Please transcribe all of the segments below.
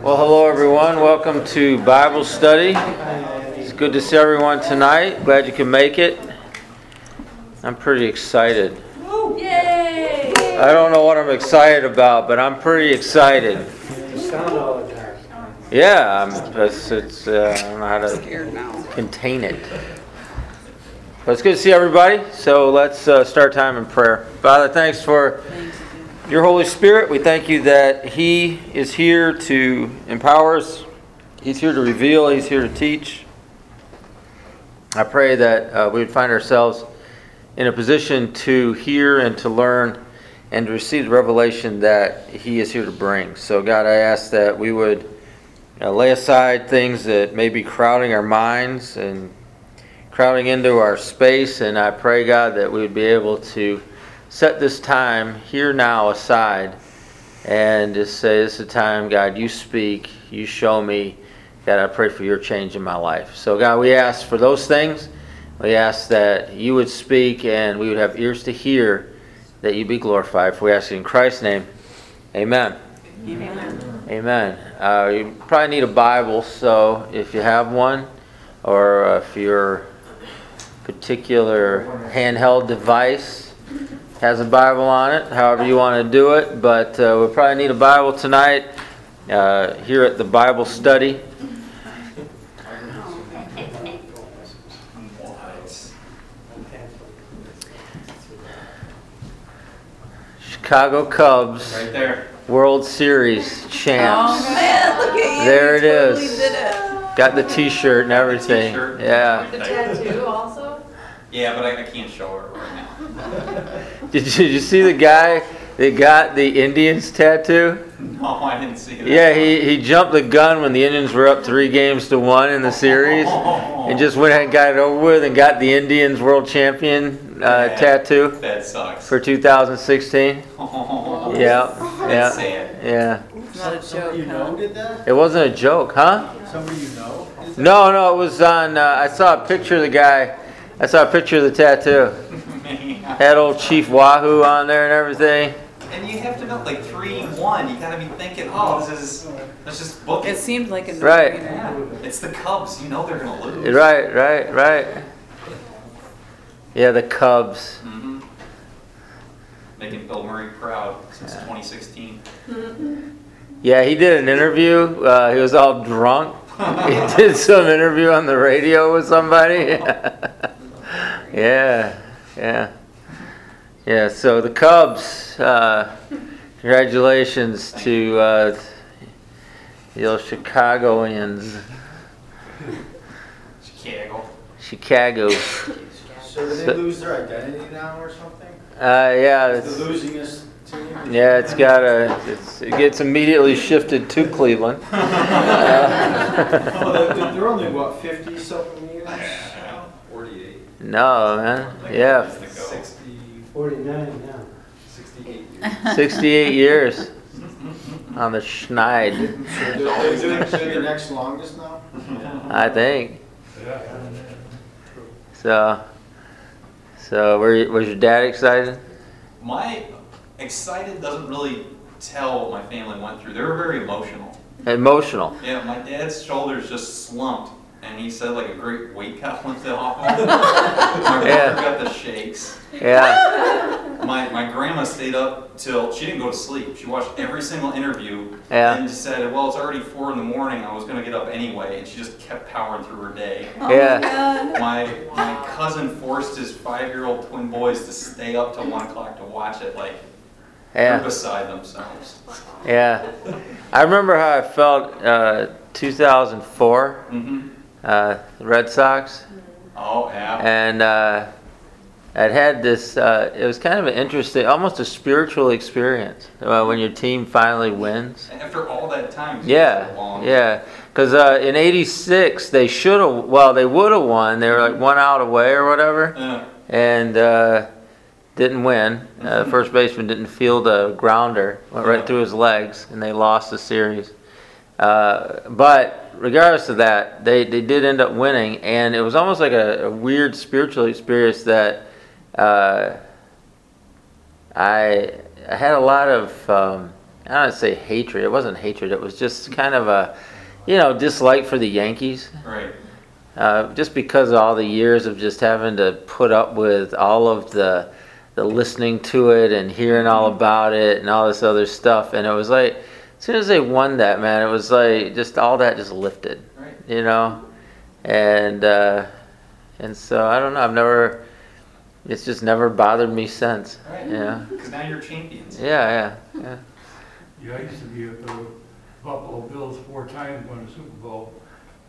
Well, hello everyone. Welcome to Bible study. It's good to see everyone tonight. Glad you can make it. I'm pretty excited. Yay! I don't know what I'm excited about, but I'm pretty excited. Yeah, I'm, it's, it's uh, I don't know how to contain it. But it's good to see everybody. So let's uh, start time in prayer. Father, thanks for your Holy Spirit. We thank you that He is here to empower us. He's here to reveal. He's here to teach. I pray that uh, we would find ourselves in a position to hear and to learn and to receive the revelation that He is here to bring. So, God, I ask that we would uh, lay aside things that may be crowding our minds and crowding into our space. And I pray, God, that we would be able to set this time here now aside and just say, This is the time, God, you speak, you show me. God, I pray for your change in my life. So, God, we ask for those things. We ask that you would speak and we would have ears to hear, that you be glorified. For we ask it in Christ's name. Amen. Amen. Amen. Uh, you probably need a Bible, so if you have one, or if your particular handheld device has a Bible on it, however you want to do it, but uh, we'll probably need a Bible tonight uh, here at the Bible study. Chicago Cubs Right there. World Series champs. Oh man, look at you! There You it totally is. Did it. Got the T-shirt and everything. T-shirt. Yeah. The tattoo also. Yeah, but I, I can't show it right now. Did you, did you see the guy that got the Indians tattoo? No, I didn't see that. Yeah, he, he jumped the gun when the Indians were up three games to one in the series, and just went ahead and got it over with, and got the Indians World Champion uh, Yeah. tattoo That sucks. for 2016. Oh, Yeah, That's yeah, sad. yeah. It's not a joke. You know did that? It wasn't a joke, huh? Somebody you know? No, no, it was on. Uh, I saw a picture of the guy. I saw a picture of the tattoo. Had old Chief Wahoo on there and everything. And you have to know, like three one. You gotta be thinking, oh, this is let's just book It it. seemed like a Right. Yeah, it's the Cubs. You know they're gonna lose. Right, right, right. Yeah, the Cubs. hmm Making Bill Murray proud since 2016. Yeah, he did an interview. Uh, he was all drunk. he did some interview on the radio with somebody. yeah, yeah, yeah. So the Cubs. Uh, congratulations to uh, the old Chicagoans, Chicago. Chicago. So did they lose their identity now or something? Uh, yeah, It's it's, the losingest team? yeah. It's got a. It's, it gets immediately shifted to Cleveland. Oh, they- they're only, what, 50 something years? Forty-eight. No, man. Yeah, Sixty, 49 now. 68 years. 68 years on the Schneid, So they're, they're, they're the next longest now? I think. So, so were you, was your dad excited? My excited doesn't really tell what my family went through. They were very emotional. Emotional. Yeah, my dad's shoulders just slumped, and he said like a great weight cut went off him. my brother Yeah. got the shakes. Yeah, My, my grandma stayed up till she didn't go to sleep. She watched every single interview Yeah. and just said, "Well, it's already four in the morning. I was gonna get up anyway," and she just kept powering through her day. Oh Yeah. my. My my cousin forced his five-year-old twin boys to stay up till one o'clock to watch it, like they're yeah, beside themselves. yeah. I remember how I felt uh, 2004, hmm uh, the Red Sox, Oh yeah. and uh, I'd had this. Uh, it was kind of an interesting, almost a spiritual experience uh, when your team finally wins. After all that time. so Yeah, long. yeah. Because uh, in '86 they should have. Well, they would have won. They were like one out away or whatever, Uh, and uh, didn't win. Uh, the first baseman didn't field a grounder, went right through his legs, and they lost the series. Uh, but regardless of that, they, they did end up winning, and it was almost like a, a weird spiritual experience that uh, I I had a lot of um, I don't say hatred. It wasn't hatred. It was just kind of a, you know, dislike for the Yankees. Right. Uh, just because of all the years of just having to put up with all of the the listening to it and hearing all about it and all this other stuff, and it was like as soon as they won that, man, it was like just all that just lifted, Right. you know, and uh, and so I don't know. I've never. It's just never bothered me since. Right. Yeah. Because now you're champions. Yeah. Yeah. Yeah. Yeah, I used to be at the Buffalo Bills four times won the Super Bowl.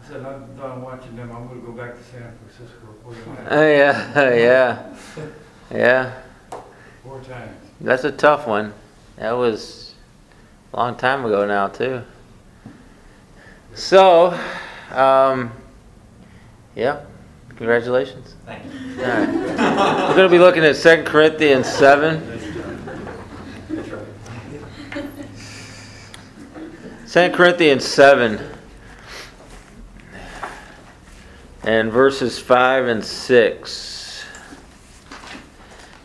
I said, I'm done watching them, I'm gonna go back to San Francisco for the Uh, yeah. Yeah. Yeah. four times. That's a tough one. That was a long time ago now, too. So, um, yeah, congratulations. Thank you. All right. We're going to be looking at 2 Corinthians 7. 2 Corinthians 7 and verses 5 and 6.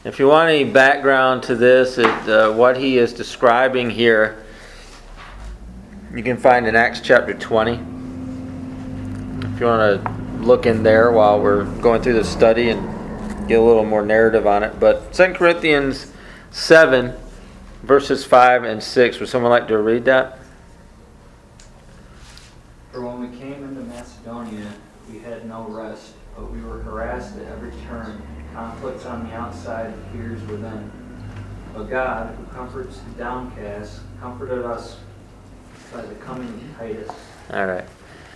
If you want any background to this, it, uh, what he is describing here, you can find in Acts chapter 20. If you want to look in there while we're going through the study and get a little more narrative on it. But 2 Corinthians 7, verses 5 and 6. Would someone like to read that? For when we came into Macedonia, we had no rest, but we were harassed at every turn, conflicts on the outside, fears within. But God, who comforts the downcast, comforted us by the coming. All right.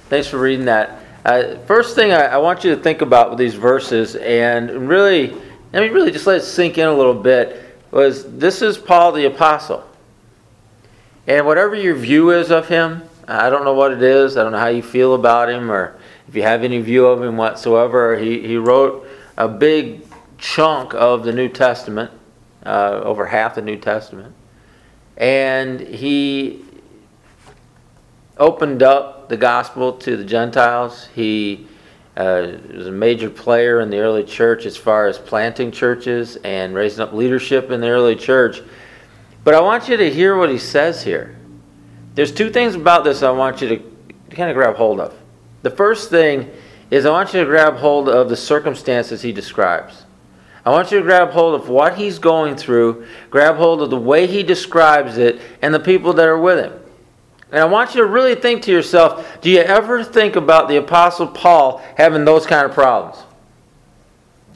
Thanks for reading that. Uh, first thing I, I want you to think about with these verses, and really, I mean, really just let it sink in a little bit, was this is Paul the Apostle. And whatever your view is of him, I don't know what it is. I don't know how you feel about him or if you have any view of him whatsoever. He, he wrote a big chunk of the New Testament, uh, over half the New Testament. And he opened up the gospel to the Gentiles. He uh, was a major player in the early church as far as planting churches and raising up leadership in the early church. But I want you to hear what he says here. There's two things about this I want you to kind of grab hold of. The first thing is I want you to grab hold of the circumstances he describes. I want you to grab hold of what he's going through, grab hold of the way he describes it, and the people that are with him. And I want you to really think to yourself do you ever think about the Apostle Paul having those kind of problems?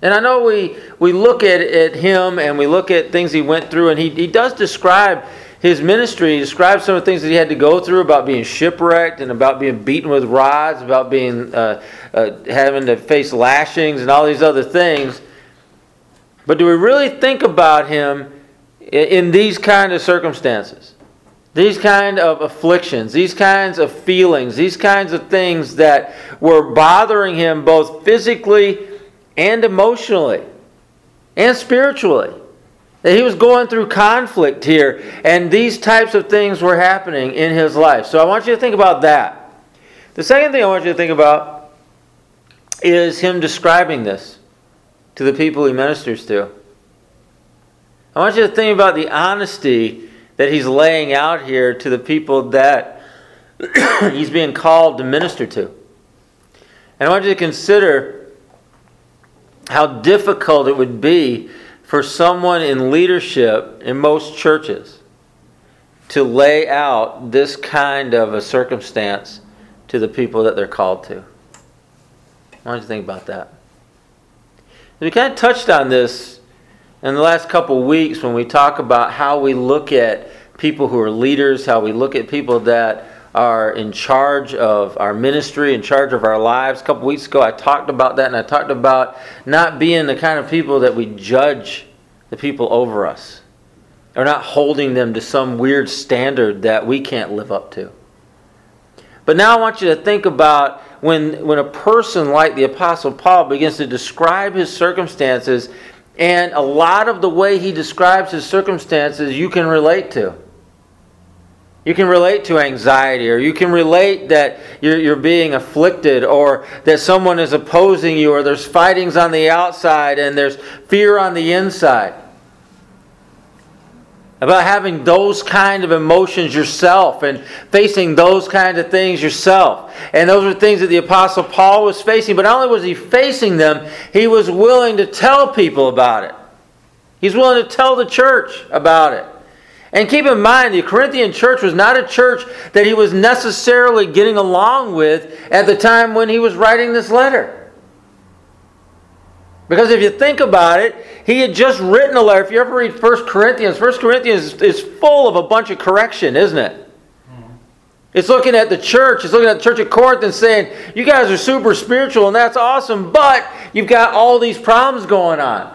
And I know we, we look at, at him and we look at things he went through, and he, he does describe his ministry. He describes some of the things that he had to go through about being shipwrecked and about being beaten with rods, about being uh, uh, having to face lashings and all these other things. But do we really think about him in, in these kind of circumstances? These kind of afflictions, these kinds of feelings, these kinds of things that were bothering him both physically and emotionally and spiritually. That he was going through conflict here, and these types of things were happening in his life. So I want you to think about that. The second thing I want you to think about is him describing this to the people he ministers to. I want you to think about the honesty that he's laying out here to the people that he's being called to minister to. And I want you to consider how difficult it would be for someone in leadership in most churches to lay out this kind of a circumstance to the people that they're called to. Why don't you think about that? We kind of touched on this in the last couple weeks when we talk about how we look at people who are leaders, how we look at people that are in charge of our ministry, in charge of our lives. A couple weeks ago, I talked about that, and I talked about not being the kind of people that we judge the people over us, or not holding them to some weird standard that we can't live up to. But now I want you to think about when, when a person like the Apostle Paul begins to describe his circumstances, and a lot of the way he describes his circumstances you can relate to. You can relate to anxiety, or you can relate that you're, you're being afflicted, or that someone is opposing you, or there's fightings on the outside and there's fear on the inside. About having those kind of emotions yourself and facing those kind of things yourself. And those were things that the Apostle Paul was facing. But not only was he facing them, he was willing to tell people about it. He's willing to tell the church about it. And keep in mind, the Corinthian church was not a church that he was necessarily getting along with at the time when he was writing this letter. Because if you think about it, he had just written a letter. If you ever read 1 Corinthians, 1 Corinthians is full of a bunch of correction, isn't it? Hmm. It's looking at the church. It's looking at the church of Corinth and saying, you guys are super spiritual and that's awesome, but you've got all these problems going on.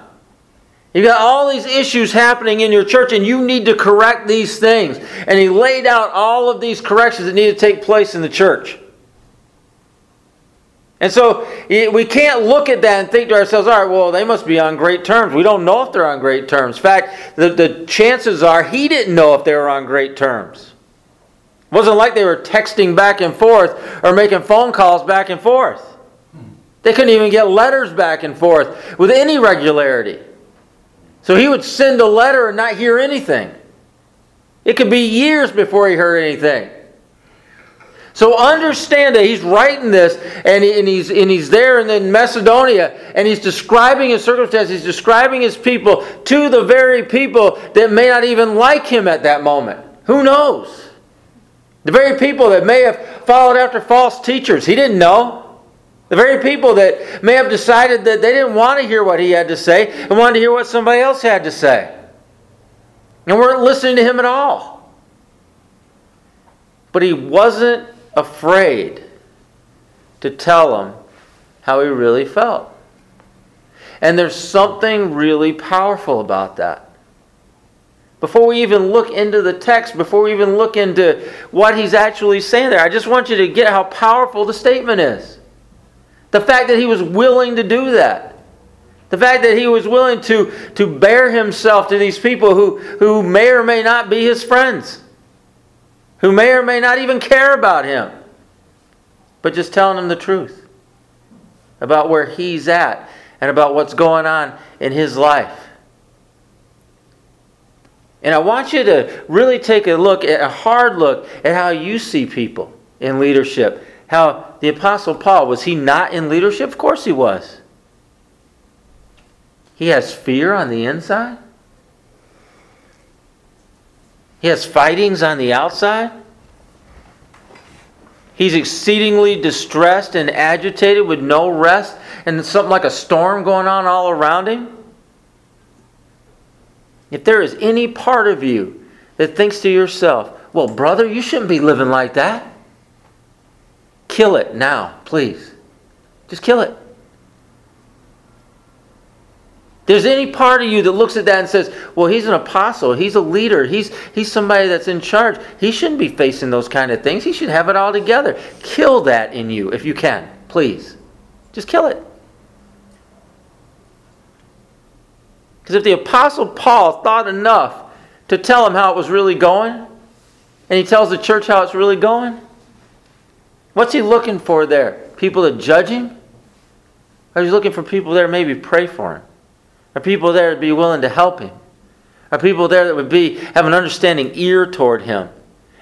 You've got all these issues happening in your church and you need to correct these things. And he laid out all of these corrections that need to take place in the church. And so we can't look at that and think to ourselves, all right, well, they must be on great terms. We don't know if they're on great terms. In fact, the, the chances are he didn't know if they were on great terms. It wasn't like they were texting back and forth or making phone calls back and forth. They couldn't even get letters back and forth with any regularity. So he would send a letter and not hear anything. It could be years before he heard anything. So understand that he's writing this and, and, he's, and he's there and in Macedonia and he's describing his circumstances, he's describing his people to the very people that may not even like him at that moment. Who knows? The very people that may have followed after false teachers. He didn't know. The very people that may have decided that they didn't want to hear what he had to say and wanted to hear what somebody else had to say. And weren't listening to him at all. But he wasn't afraid to tell them how he really felt. And there's something really powerful about that. Before we even look into the text, before we even look into what he's actually saying there, I just want you to get how powerful the statement is. The fact that he was willing to do that. The fact that he was willing to, to bare himself to these people who, who may or may not be his friends who may or may not even care about him, but just telling him the truth about where he's at and about what's going on in his life. And I want you to really take a look at a hard look at how you see people in leadership. How the Apostle Paul, was he not in leadership? Of course he was. He has fear on the inside. He has fightings on the outside. He's exceedingly distressed and agitated with no rest and something like a storm going on all around him. If there is any part of you that thinks to yourself, well, brother, you shouldn't be living like that, kill it now, please. Just kill it there's any part of you that looks at that and says, well, he's an apostle, he's a leader, he's, he's somebody that's in charge, he shouldn't be facing those kind of things. He should have it all together. Kill that in you if you can, please. Just kill it. Because if the apostle Paul thought enough to tell him how it was really going, and he tells the church how it's really going, what's he looking for there? People to judge him? Or is he looking for people there maybe pray for him? Are people there to be willing to help him? Are people there that would be have an understanding ear toward him?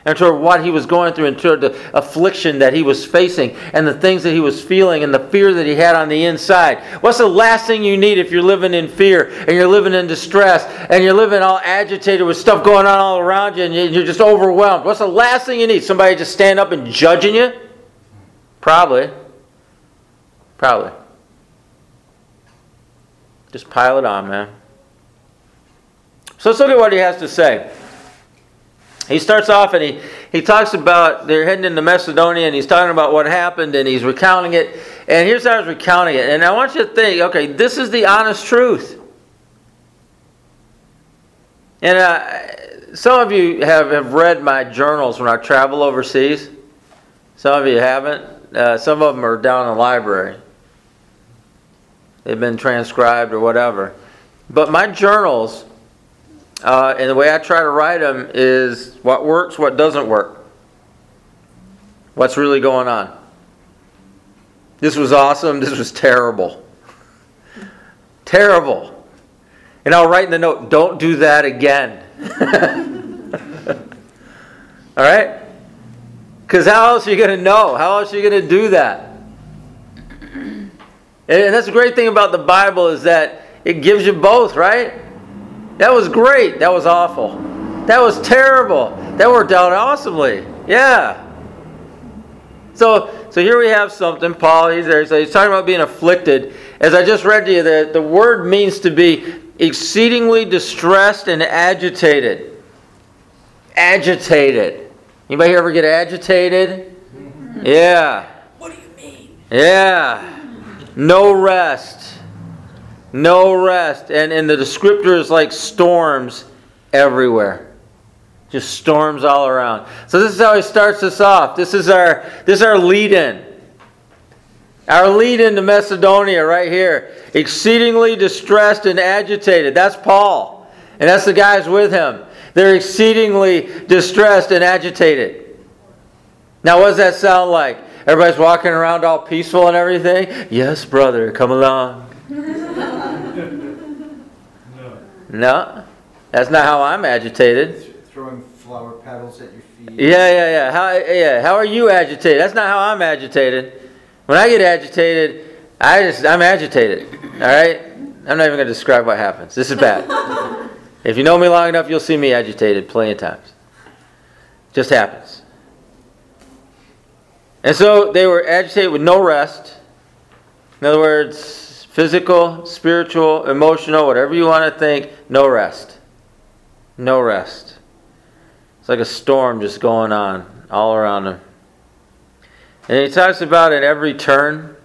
And toward what he was going through and toward the affliction that he was facing and the things that he was feeling and the fear that he had on the inside. What's the last thing you need if you're living in fear and you're living in distress and you're living all agitated with stuff going on all around you and you're just overwhelmed? What's the last thing you need? Somebody just stand up and judging you? Probably. Probably. Just pile it on, man. So let's look at what he has to say. He starts off and he, he talks about they're heading into Macedonia and he's talking about what happened and he's recounting it. And here's how he's recounting it. And I want you to think okay, this is the honest truth. And uh, some of you have, have read my journals when I travel overseas. Some of you haven't. Uh, some of them are down in the library they've been transcribed or whatever. But my journals, uh, and the way I try to write them is what works, what doesn't work, what's really going on. This was awesome, this was terrible. terrible. And I'll write in the note, don't do that again. All right? Because how else are you going to know? How else are you going to do that? And that's the great thing about the Bible is that it gives you both, right? That was great. That was awful. That was terrible. That worked out awesomely. Yeah. So, so here we have something. Paul, he's there. So he's talking about being afflicted. As I just read to you, the, the word means to be exceedingly distressed and agitated. Agitated. Anybody ever get agitated? Mm-hmm. Yeah. What do you mean? Yeah. No rest. No rest. And, and the descriptor is like storms everywhere. Just storms all around. So this is how he starts us off. This is our this is our lead in. Our lead into Macedonia right here. Exceedingly distressed and agitated. That's Paul. And that's the guys with him. They're exceedingly distressed and agitated. Now, what does that sound like? Everybody's walking around all peaceful and everything? Yes, brother, come along. No. No, that's not how I'm agitated. Throwing flower petals at your feet. Yeah, yeah, yeah. How, yeah. How are you agitated? That's not how I'm agitated. When I get agitated, I just I'm agitated. All right. I'm not even going to describe what happens. This is bad. if you know me long enough, you'll see me agitated plenty of times. Just happens. And so they were agitated with no rest. In other words, physical, spiritual, emotional, whatever you want to think, no rest. No rest. It's like a storm just going on all around them. And he talks about at every turn.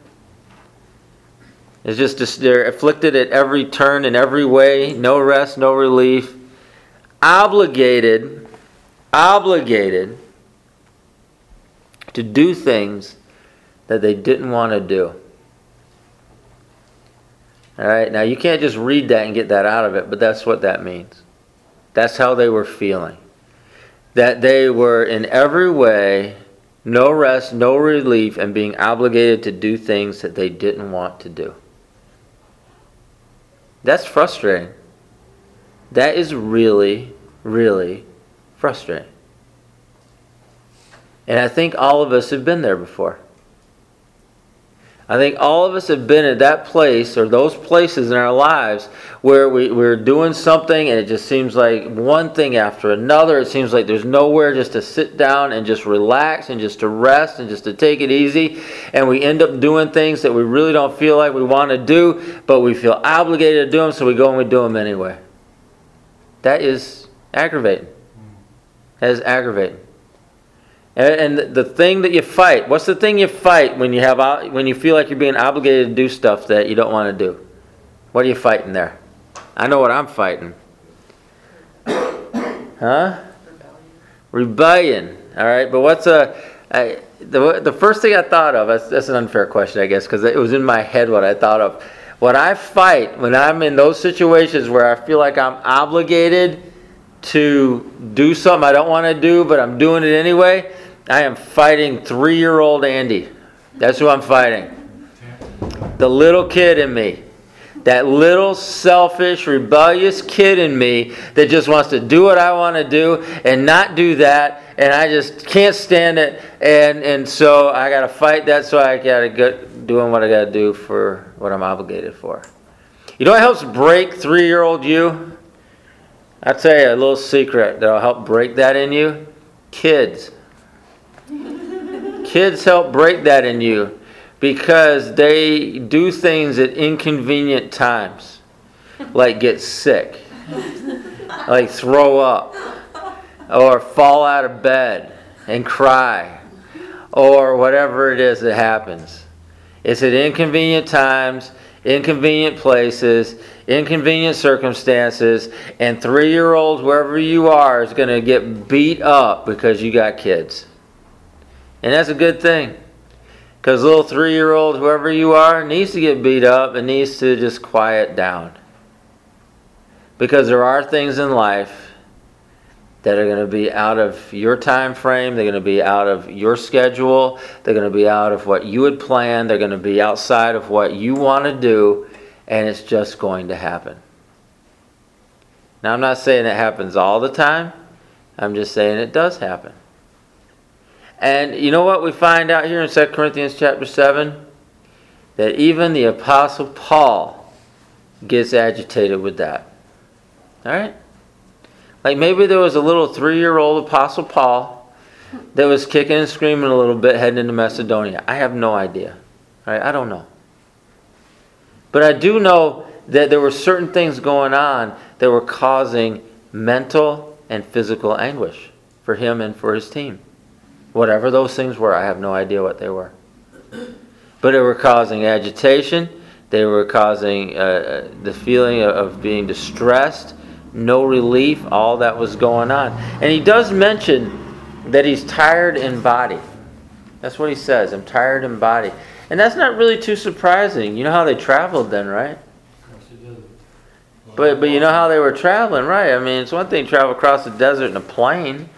It's just they're afflicted at every turn in every way, no rest, no relief, obligated, obligated to do things that they didn't want to do. All right, now you can't just read that and get that out of it, but that's what that means. That's how they were feeling. That they were in every way no rest, no relief, and being obligated to do things that they didn't want to do. That's frustrating. That is really, really frustrating. And I think all of us have been there before. I think all of us have been at that place or those places in our lives where we, we're doing something and it just seems like one thing after another. It seems like there's nowhere just to sit down and just relax and just to rest and just to take it easy. And we end up doing things that we really don't feel like we want to do, but we feel obligated to do them, so we go and we do them anyway. That is aggravating. That is aggravating. And, the thing that you fight, what's the thing you fight when you have when you feel like you're being obligated to do stuff that you don't want to do? What are you fighting there? I know what I'm fighting. Huh? Rebellion. All right, but what's a I, the the first thing I thought of? That's, that's an unfair question, I guess, because it was in my head what I thought of. What I fight when I'm in those situations where I feel like I'm obligated to do something I don't want to do, but I'm doing it anyway. I am fighting three year old Andy. That's who I'm fighting. The little kid in me. That little selfish, rebellious kid in me that just wants to do what I want to do and not do that. And I just can't stand it. And, and so I got to fight that so I got to get doing what I got to do for what I'm obligated for. You know what helps break three year old you? I'll tell you a little secret that'll help break that in you. Kids. Kids help break that in you because they do things at inconvenient times, like get sick, like throw up, or fall out of bed and cry, or whatever it is that happens. It's at inconvenient times, inconvenient places, inconvenient circumstances, and three year olds, wherever you are, is going to get beat up because you got kids. And that's a good thing. Because little three year old, whoever you are, needs to get beat up and needs to just quiet down. Because there are things in life that are going to be out of your time frame, they're going to be out of your schedule, they're going to be out of what you had planned, they're going to be outside of what you want to do, and it's just going to happen. Now, I'm not saying it happens all the time, I'm just saying it does happen. And you know what we find out here in 2 Corinthians chapter 7? That even the Apostle Paul gets agitated with that. All right? Like maybe there was a little three year old Apostle Paul that was kicking and screaming a little bit heading into Macedonia. I have no idea. All right? I don't know. But I do know that there were certain things going on that were causing mental and physical anguish for him and for his team. Whatever those things were, I have no idea what they were. But they were causing agitation, they were causing uh, the feeling of being distressed, no relief, all that was going on. And he does mention that he's tired in body. That's what he says. I'm tired in body. And that's not really too surprising. You know how they traveled then, right? But but you know how they were traveling, right? I mean, it's one thing to travel across the desert in a plane.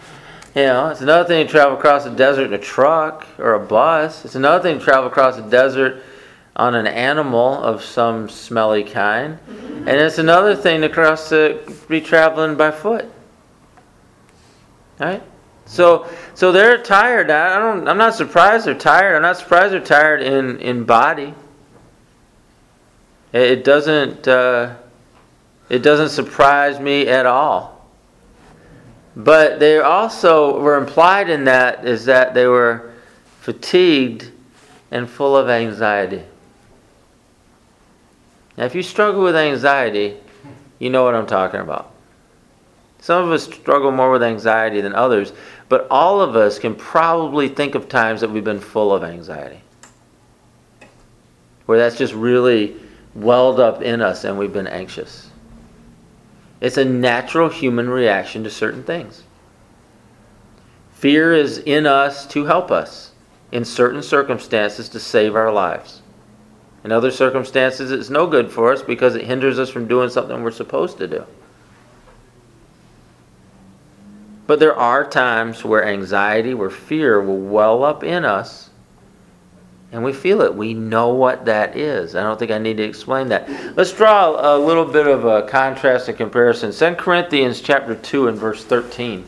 You know, it's another thing to travel across the desert in a truck or a bus. It's another thing to travel across the desert on an animal of some smelly kind. And it's another thing to cross the be traveling by foot. Right? So so they're tired. I don't I'm not surprised they're tired. I'm not surprised they're tired in in body. It, it doesn't uh, it doesn't surprise me at all. But they also were implied in that is that they were fatigued and full of anxiety. Now, if you struggle with anxiety, you know what I'm talking about. Some of us struggle more with anxiety than others, but all of us can probably think of times that we've been full of anxiety. Where that's just really welled up in us and we've been anxious. It's a natural human reaction to certain things. Fear is in us to help us in certain circumstances to save our lives. In other circumstances, it's no good for us because it hinders us from doing something we're supposed to do. But there are times where anxiety, where fear will well up in us and we feel it. We know what that is. I don't think I need to explain that. Let's draw a little bit of a contrast and comparison. 2 Corinthians chapter 2 and verse 13.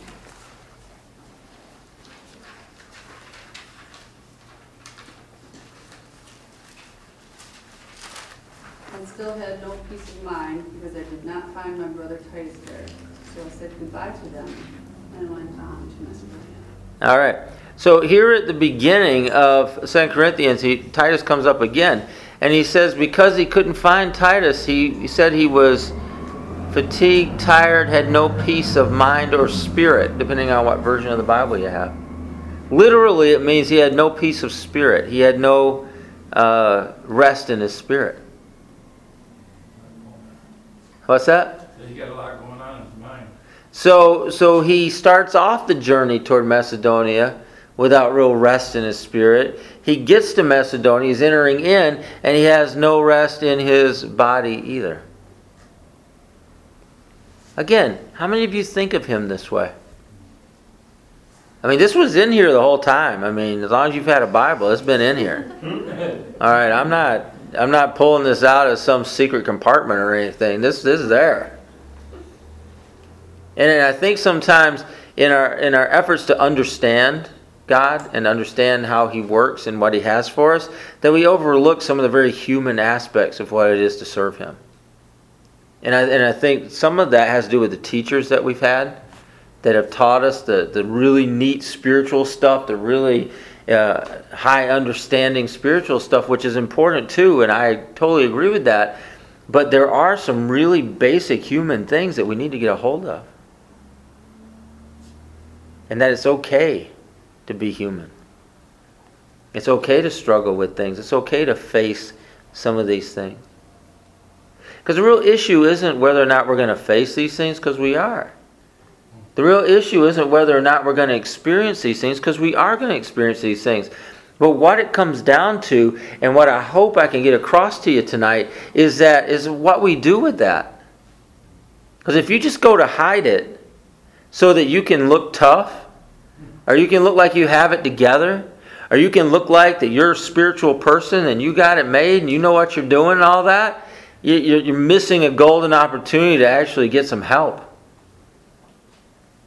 and still had no peace of mind because I did not find my brother Titus there. So I said goodbye to them and went on to Macedonia. All right. So here at the beginning of 2 Corinthians, he, Titus comes up again. And he says because he couldn't find Titus, he, he said he was fatigued, tired, had no peace of mind or spirit, depending on what version of the Bible you have. Literally, it means he had no peace of spirit. He had no uh, rest in his spirit. What's that? So you got a lot going on in his mind. So, so he starts off the journey toward Macedonia without real rest in his spirit. He gets to Macedonia, he's entering in, and he has no rest in his body either. Again, how many of you think of him this way? I mean, this was in here the whole time. I mean, as long as you've had a Bible, it's been in here. All right, I'm not I'm not pulling this out of some secret compartment or anything. This, this is there. And I think sometimes in our in our efforts to understand God and understand how He works and what He has for us, that we overlook some of the very human aspects of what it is to serve Him. And I, and I think some of that has to do with the teachers that we've had that have taught us the, the really neat spiritual stuff, the really uh, high understanding spiritual stuff, which is important too, and I totally agree with that. But there are some really basic human things that we need to get a hold of. And that it's okay to be human. It's okay to struggle with things. It's okay to face some of these things. Because the real issue isn't whether or not we're going to face these things, because we are. The real issue isn't whether or not we're going to experience these things, because we are going to experience these things. But what it comes down to, and what I hope I can get across to you tonight, is that is what we do with that. Because if you just go to hide it so that you can look tough, or you can look like you have it together, or you can look like that you're a spiritual person and you got it made and you know what you're doing and all that, you're missing a golden opportunity to actually get some help.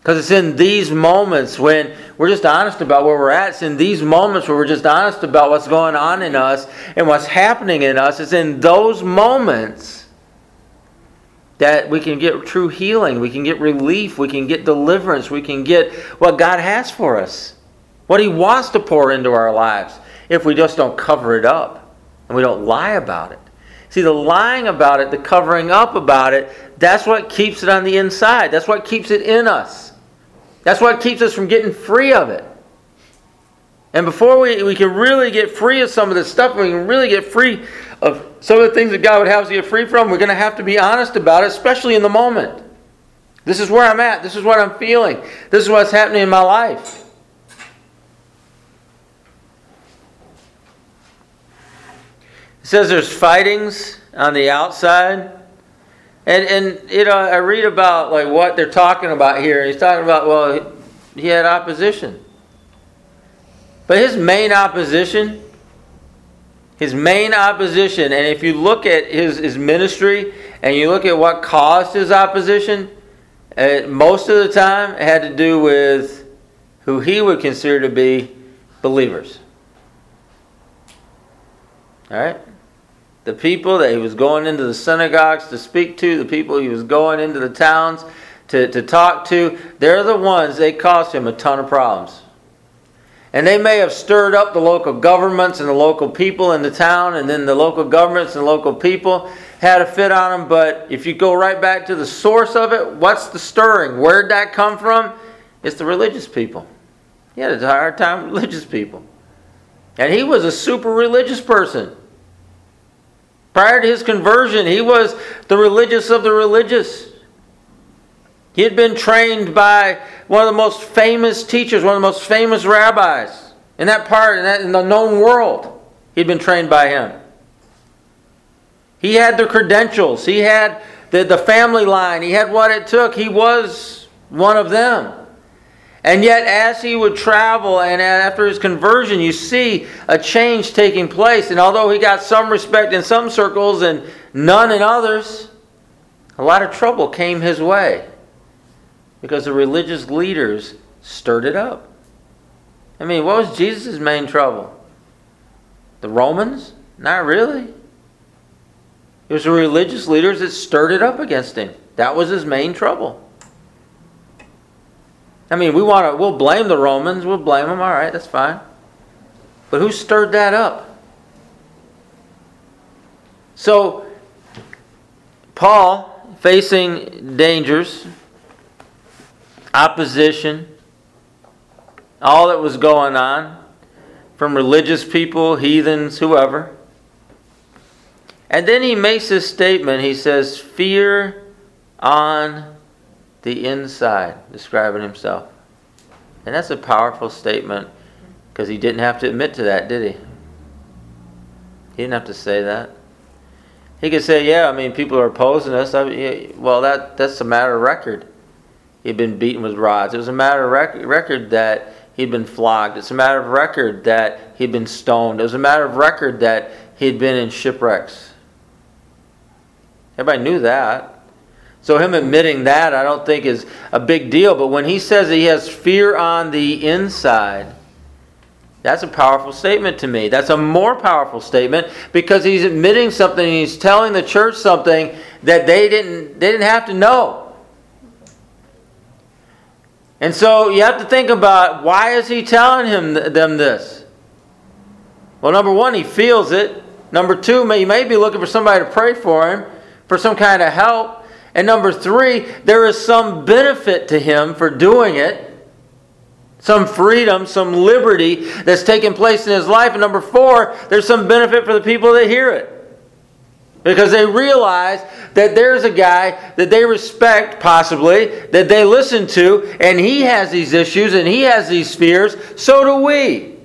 Because it's in these moments when we're just honest about where we're at. It's in these moments where we're just honest about what's going on in us and what's happening in us. It's in those moments that we can get true healing. We can get relief. We can get deliverance. We can get what God has for us, what He wants to pour into our lives if we just don't cover it up and we don't lie about it. See, the lying about it, the covering up about it, that's what keeps it on the inside. That's what keeps it in us. That's what keeps us from getting free of it. And before we, we can really get free of some of this stuff, we can really get free of some of the things that God would have us get free from, we're going to have to be honest about it, especially in the moment. This is where I'm at. This is what I'm feeling. This is what's happening in my life. It says there's fightings on the outside. And, and you know, I read about like what they're talking about here. He's talking about, well, he had opposition. But his main opposition, his main opposition, and if you look at his, his ministry and you look at what caused his opposition, uh, most of the time it had to do with who he would consider to be believers. All right? The people that he was going into the synagogues to speak to, the people he was going into the towns to, to talk to, they're the ones, that caused him a ton of problems. And they may have stirred up the local governments and the local people in the town, and then the local governments and local people had a fit on them. But if you go right back to the source of it, what's the stirring? Where'd that come from? It's the religious people. He had a hard time with religious people. And he was a super religious person. Prior to his conversion, he was the religious of the religious. He had been trained by one of the most famous teachers, one of the most famous rabbis in that part, in, that, in the known world. He'd been trained by him. He had the credentials, he had the, the family line, he had what it took. He was one of them. And yet, as he would travel and after his conversion, you see a change taking place. And although he got some respect in some circles and none in others, a lot of trouble came his way because the religious leaders stirred it up. I mean, what was Jesus' main trouble? The Romans? Not really. It was the religious leaders that stirred it up against him. That was his main trouble. I mean, we want to, we'll blame the Romans, we'll blame them, all right, that's fine. But who stirred that up? So, Paul, facing dangers, opposition, all that was going on from religious people, heathens, whoever. And then he makes this statement. He says, Fear on the inside, describing himself. And that's a powerful statement because he didn't have to admit to that, did he? He didn't have to say that. He could say, Yeah, I mean, people are opposing us. I mean, well, that, that's a matter of record. He'd been beaten with rods. It was a matter of rec- record that he'd been flogged. It's a matter of record that he'd been stoned. It was a matter of record that he'd been in shipwrecks. Everybody knew that. So him admitting that I don't think is a big deal. But when he says he has fear on the inside, that's a powerful statement to me. That's a more powerful statement because he's admitting something he's telling the church something that they didn't they didn't have to know. And so you have to think about why is he telling him them this? Well, number one, he feels it. Number two, he may be looking for somebody to pray for him, for some kind of help. And number three, there is some benefit to him for doing it. Some freedom, some liberty that's taking place in his life. And number four, there's some benefit for the people that hear it. Because they realize that there's a guy that they respect, possibly, that they listen to, and he has these issues and he has these fears. So do we.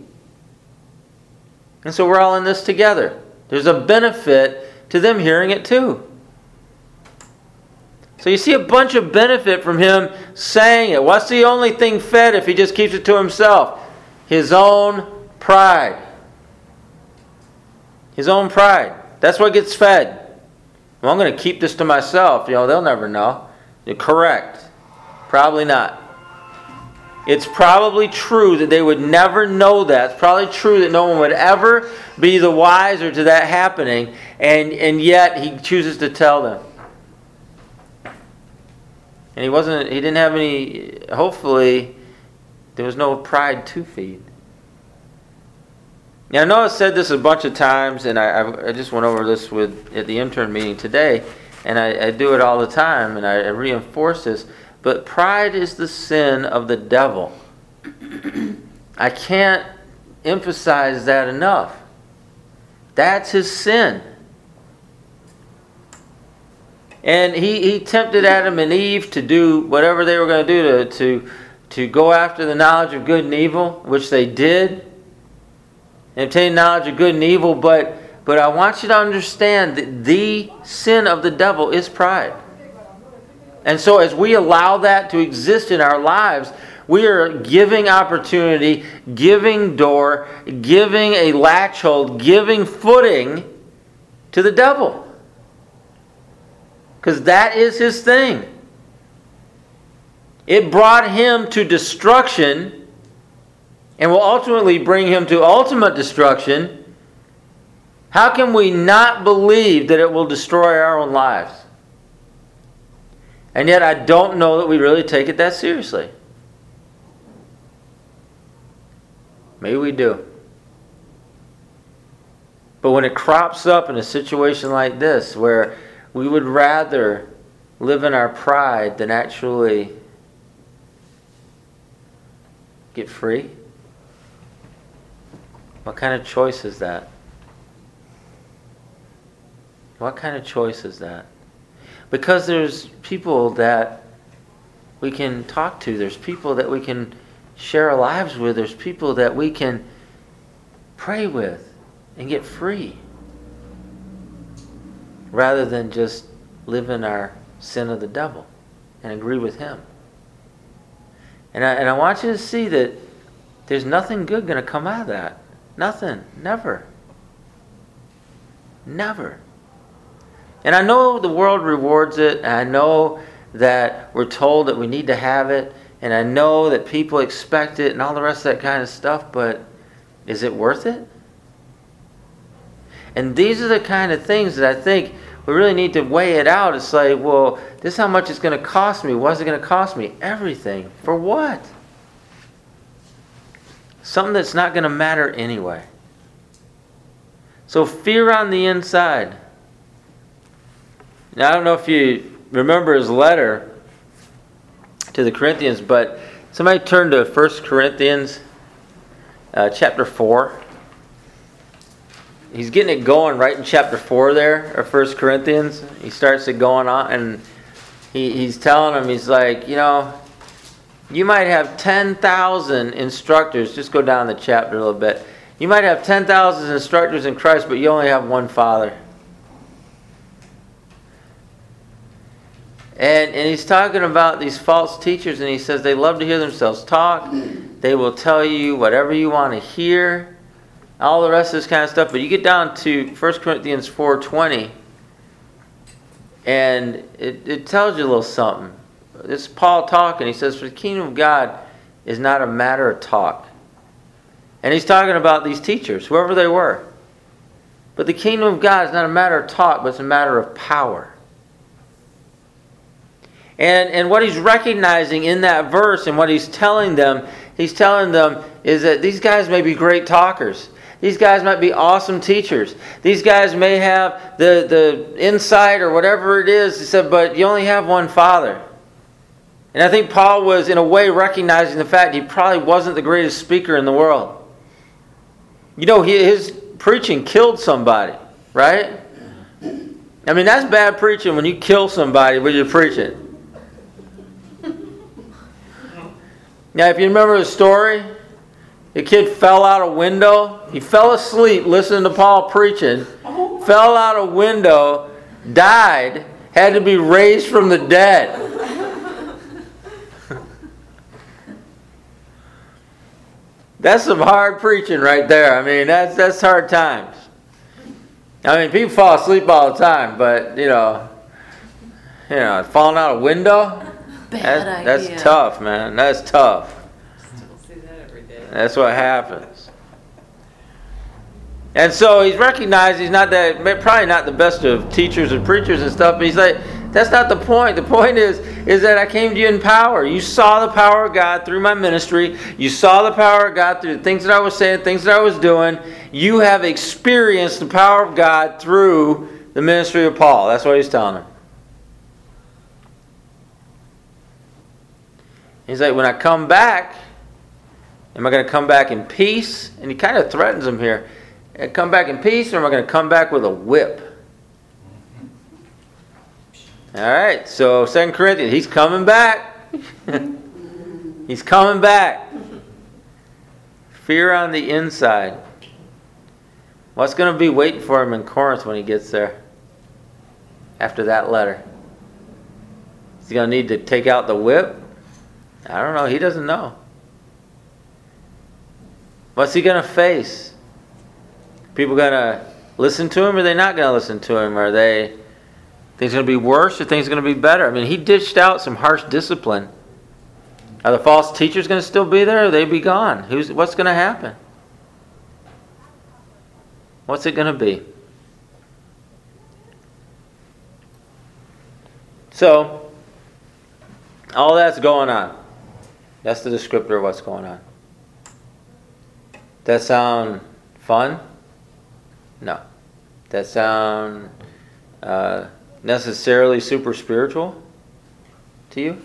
And so we're all in this together. There's a benefit to them hearing it too. So you see a bunch of benefit from him saying it. What's the only thing fed if he just keeps it to himself? His own pride. His own pride. That's what gets fed. Well, I'm going to keep this to myself. You know, they'll never know. You're correct. Probably not. It's probably true that they would never know that. It's probably true that no one would ever be the wiser to that happening, and, and yet he chooses to tell them. And he wasn't he didn't have any hopefully there was no pride to feed. Now I know I said this a bunch of times and I, I, I just went over this with at the intern meeting today, and I, I do it all the time and I, I reinforce this. But pride is the sin of the devil. I can't emphasize that enough. That's his sin. And he, he tempted Adam and Eve to do whatever they were going to do to, to, to go after the knowledge of good and evil, which they did, and obtain knowledge of good and evil. But, but I want you to understand that the sin of the devil is pride. And so, as we allow that to exist in our lives, we are giving opportunity, giving door, giving a latch hold, giving footing to the devil. Because that is his thing. It brought him to destruction and will ultimately bring him to ultimate destruction. How can we not believe that it will destroy our own lives? And yet, I don't know that we really take it that seriously. Maybe we do. But when it crops up in a situation like this, where we would rather live in our pride than actually get free, what kind of choice is that? What kind of choice is that? Because there's people that we can talk to, there's people that we can share our lives with, there's people that we can pray with and get free rather than just live in our sin of the devil and agree with him. And I, and I want you to see that there's nothing good going to come out of that. Nothing. Never. Never. And I know the world rewards it, and I know that we're told that we need to have it, and I know that people expect it and all the rest of that kind of stuff, but is it worth it? And these are the kind of things that I think we really need to weigh it out. It's like, well, this is how much it's going to cost me. What's it going to cost me? Everything. For what? Something that's not going to matter anyway. So, fear on the inside. Now, I don't know if you remember his letter to the Corinthians, but somebody turn to 1 Corinthians uh, chapter 4 he's getting it going right in chapter 4 there or First Corinthians. He starts it going on, and he, he's telling them, he's like, you know, you might have 10,000 instructors. Just go down the chapter a little bit. You might have 10,000 instructors in Christ, but you only have one Father. And, and he's talking about these false teachers, and he says they love to hear themselves talk. They will tell you whatever you want to hear all the rest of this kind of stuff. But you get down to 1 Corinthians 4.20, and it, it tells you a little something. This is Paul talking. He says, For the kingdom of God is not a matter of talk. And he's talking about these teachers, whoever they were. But the kingdom of God is not a matter of talk, but it's a matter of power. And, and what he's recognizing in that verse and what he's telling them, he's telling them is that these guys may be great talkers. These guys might be awesome teachers. These guys may have the, the insight or whatever it is. He said, but you only have one Father. And I think Paul was, in a way, recognizing the fact he probably wasn't the greatest speaker in the world. You know, his preaching killed somebody, right? I mean, that's bad preaching when you kill somebody when you're preaching. Now, if you remember the story, the kid fell out a window. He fell asleep listening to Paul preaching. Fell out a window, died, had to be raised from the dead. That's some hard preaching right there. I mean, that's that's hard times. I mean, people fall asleep all the time, but you know, you know, falling out a window. Bad That's, idea. that's tough, man. That's tough. That's what happens. And so he's recognized he's not that, probably not the best of teachers and preachers and stuff, but he's like, that's not the point. The point is, is that I came to you in power. You saw the power of God through my ministry. You saw the power of God through the things that I was saying, things that I was doing. You have experienced the power of God through the ministry of Paul. That's what he's telling him. He's like, when I come back, am I going to come back in peace? And he kind of threatens him here. I come back in peace, or am I going to come back with a whip? All right, so Second Corinthians, he's coming back. he's coming back. Fear on the inside. What's going to be waiting for him in Corinth when he gets there? After that letter, is he going to need to take out the whip? I don't know. He doesn't know. What's he going to face? People going to listen to him or are they not going to listen to him? Are they things going to be worse or things going to be better? I mean, he dished out some harsh discipline. Are the false teachers going to still be there or they be gone? Who's what's going to happen? What's it going to be? So, all that's going on. That's the descriptor of what's going on. That sound fun? No. That sound uh, necessarily super spiritual to you?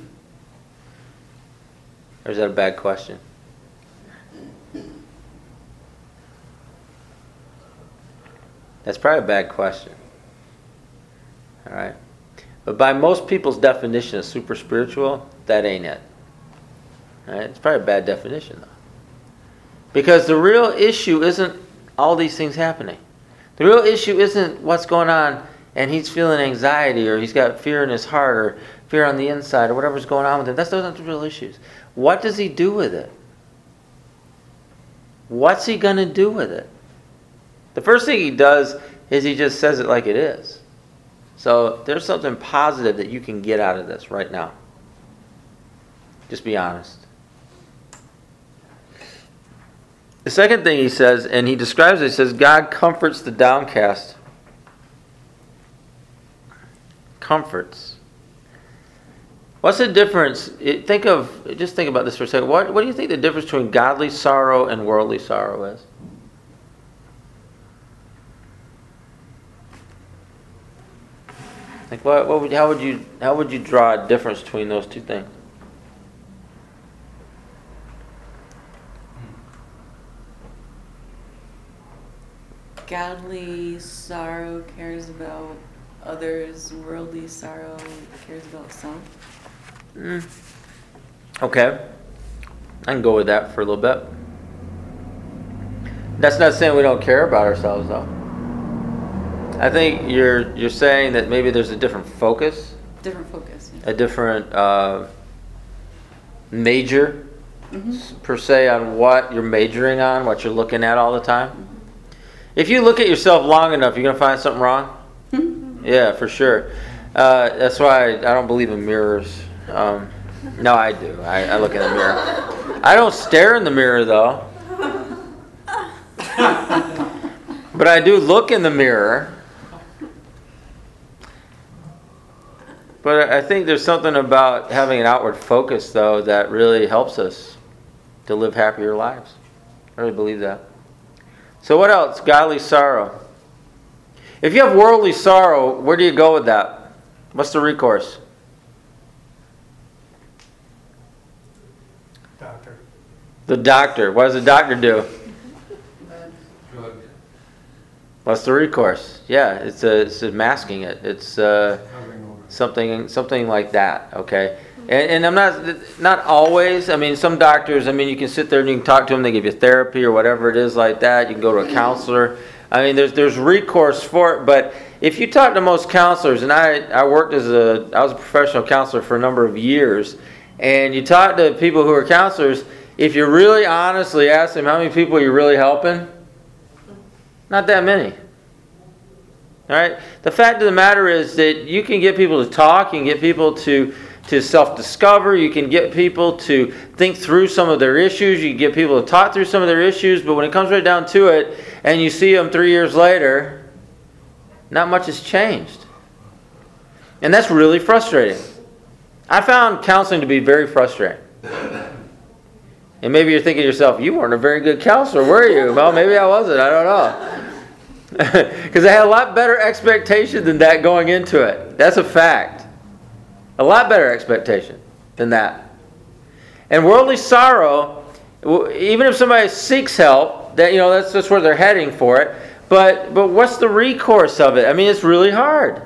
Or is that a bad question? That's probably a bad question. All right. But by most people's definition of super spiritual, that ain't it. All right? It's probably a bad definition, though. Because the real issue isn't all these things happening. The real issue isn't what's going on and he's feeling anxiety or he's got fear in his heart or fear on the inside or whatever's going on with him. That's not the real issues. What does he do with it? What's he going to do with it? The first thing he does is he just says it like it is. So there's something positive that you can get out of this right now. Just be honest. The second thing he says, and he describes it, he says, God comforts the downcast. Comforts. What's the difference? Think of, just think about this for a second. What, what do you think the difference between godly sorrow and worldly sorrow is? Like what, what would, how would you how would you draw a difference between those two things? Godly sorrow cares about others, worldly sorrow cares about some. Mm. Okay. I can go with that for a little bit. That's not saying we don't care about ourselves though. I think you're you're saying that maybe there's a different focus, Different focus. a different uh, major Mm-hmm. per se on what you're majoring on, what you're looking at all the time. If you look at yourself long enough, you're gonna find something wrong. Yeah, for sure. Uh, that's why I, I don't believe in mirrors. Um, no, I do. I, I look in the mirror. I don't stare in the mirror though. but I do look in the mirror. But I think there's something about having an outward focus though that really helps us to live happier lives. I really believe that. So what else? Godly sorrow. If you have worldly sorrow, where do you go with that? What's the recourse? Doctor. The doctor. What does the doctor do? Drugs. What's the recourse? Yeah, it's a, it's a masking it. It's uh, something something like that. Okay, and, and I'm not not always. I mean, some doctors. I mean, you can sit there and you can talk to them. They give you therapy or whatever it is like that. You can go to a counselor. I mean, there's there's recourse for it. But if you talk to most counselors, and I I worked as a I was a professional counselor for a number of years, and you talk to people who are counselors. If you really honestly ask them how many people you're really helping, not that many. All right. The fact of the matter is that you can get people to talk, you can get people to to self discover. You can get people to think through some of their issues. You can get people to talk through some of their issues. But when it comes right down to it, and you see them three years later, not much has changed. And that's really frustrating. I found counseling to be very frustrating. And maybe you're thinking to yourself, you weren't a very good counselor, were you? Well, maybe I wasn't. I don't know. Because I had a lot better expectation than that going into it. That's a fact. A lot better expectation than that. And worldly sorrow, even if somebody seeks help, that you know that's that's where they're heading for it. But but what's the recourse of it? I mean, it's really hard.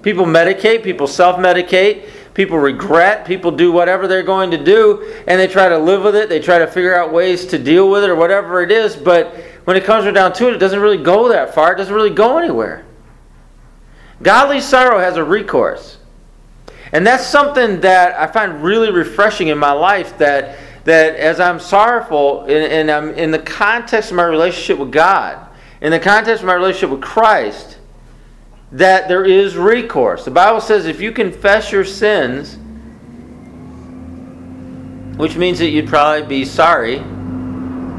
People medicate, people self-medicate, people regret, people do whatever they're going to do, and they try to live with it. They try to figure out ways to deal with it or whatever it is. But when it comes down to it, it doesn't really go that far. It doesn't really go anywhere. Godly sorrow has a recourse. And that's something that I find really refreshing in my life that, that as I'm sorrowful and, and I'm in the context of my relationship with God, in the context of my relationship with Christ, that there is recourse. The Bible says if you confess your sins, which means that you'd probably be sorry,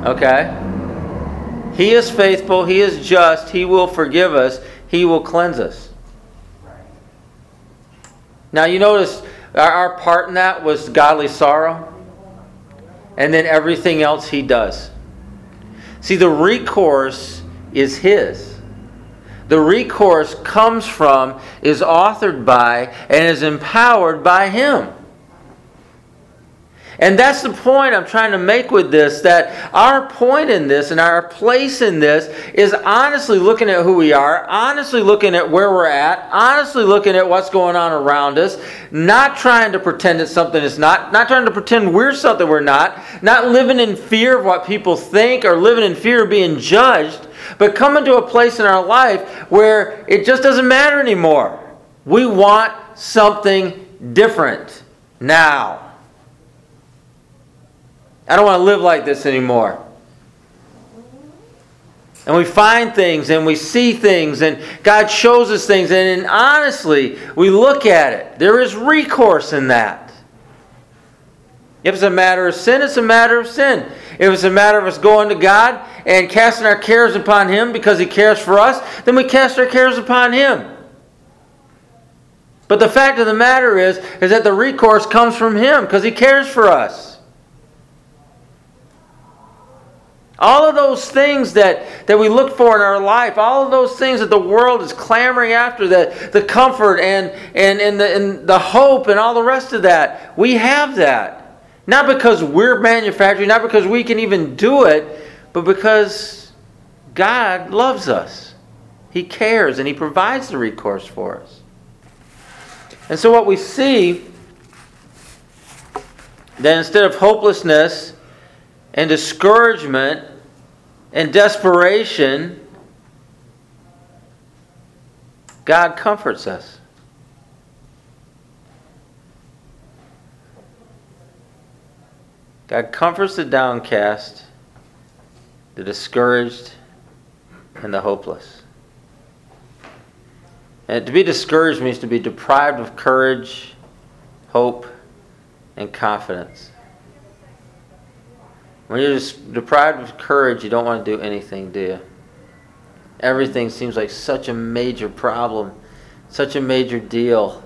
okay? He is faithful, He is just, He will forgive us, He will cleanse us. Now, you notice our part in that was godly sorrow, and then everything else He does. See, the recourse is His. The recourse comes from, is authored by, and is empowered by Him. And that's the point I'm trying to make with this that our point in this and our place in this is honestly looking at who we are, honestly looking at where we're at, honestly looking at what's going on around us, not trying to pretend it's something it's not, not trying to pretend we're something we're not, not living in fear of what people think or living in fear of being judged, but coming to a place in our life where it just doesn't matter anymore. We want something different now. I don't want to live like this anymore. And we find things and we see things and God shows us things and, honestly, we look at it. There is recourse in that. If it's a matter of sin, it's a matter of sin. If it's a matter of us going to God and casting our cares upon Him because He cares for us, then we cast our cares upon Him. But the fact of the matter is, is that the recourse comes from Him because He cares for us. All of those things that, that we look for in our life, all of those things that the world is clamoring after, the, the comfort and, and, and, the, and the hope and all the rest of that, we have that. Not because we're manufacturing, not because we can even do it, but because God loves us. He cares and He provides the recourse for us. And so, what we see, that instead of hopelessness and discouragement, and desperation, God comforts us. God comforts the downcast, the discouraged, and the hopeless. And to be discouraged means to be deprived of courage, hope, and confidence. When you're just deprived of courage, you don't want to do anything, do you? Everything seems like such a major problem, such a major deal.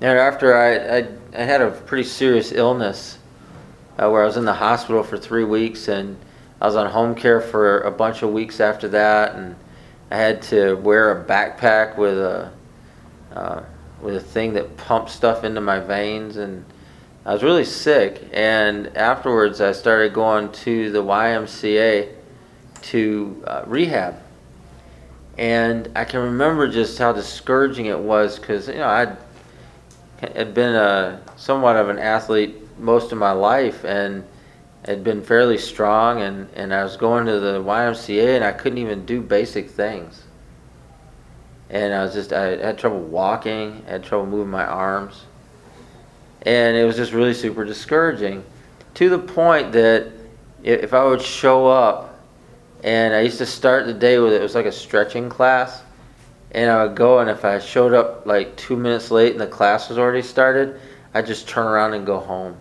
And after I, I, I had a pretty serious illness uh, where I was in the hospital for three weeks and I was on home care for a bunch of weeks after that, and I had to wear a backpack with a uh, with a thing that pumps stuff into my veins and I was really sick, and afterwards I started going to the YMCA to uh, rehab. And I can remember just how discouraging it was because, you know, i had been a, somewhat of an athlete most of my life and had been fairly strong, and, and I was going to the YMCA and I couldn't even do basic things. And I was just, I had trouble walking, I had trouble moving my arms and it was just really super discouraging to the point that if I would show up and I used to start the day with it was like a stretching class and I would go, and if I showed up like two minutes late and the class was already started, I'd just turn around and go home.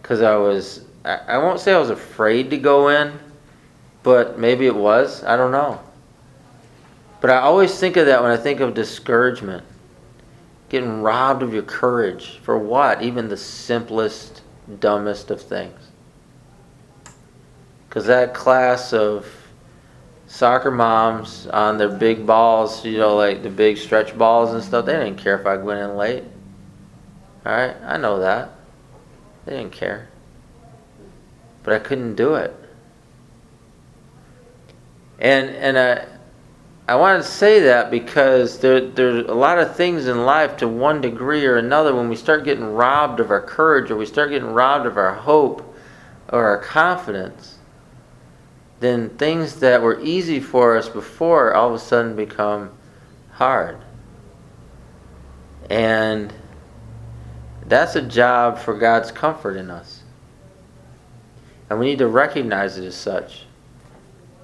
Because I was, I, I won't say I was afraid to go in, but maybe it was. I don't know. But I always think of that when I think of discouragement. Getting robbed of your courage. For what? Even the simplest, dumbest of things. Because that class of soccer moms on their big balls, you know, like the big stretch balls and stuff, they didn't care if I went in late. Alright? I know that. They didn't care. But I couldn't do it. And and I I want to say that because there there's a lot of things in life to one degree or another when we start getting robbed of our courage or we start getting robbed of our hope or our confidence, then things that were easy for us before all of a sudden become hard. And that's a job for God's comfort in us. And we need to recognize it as such.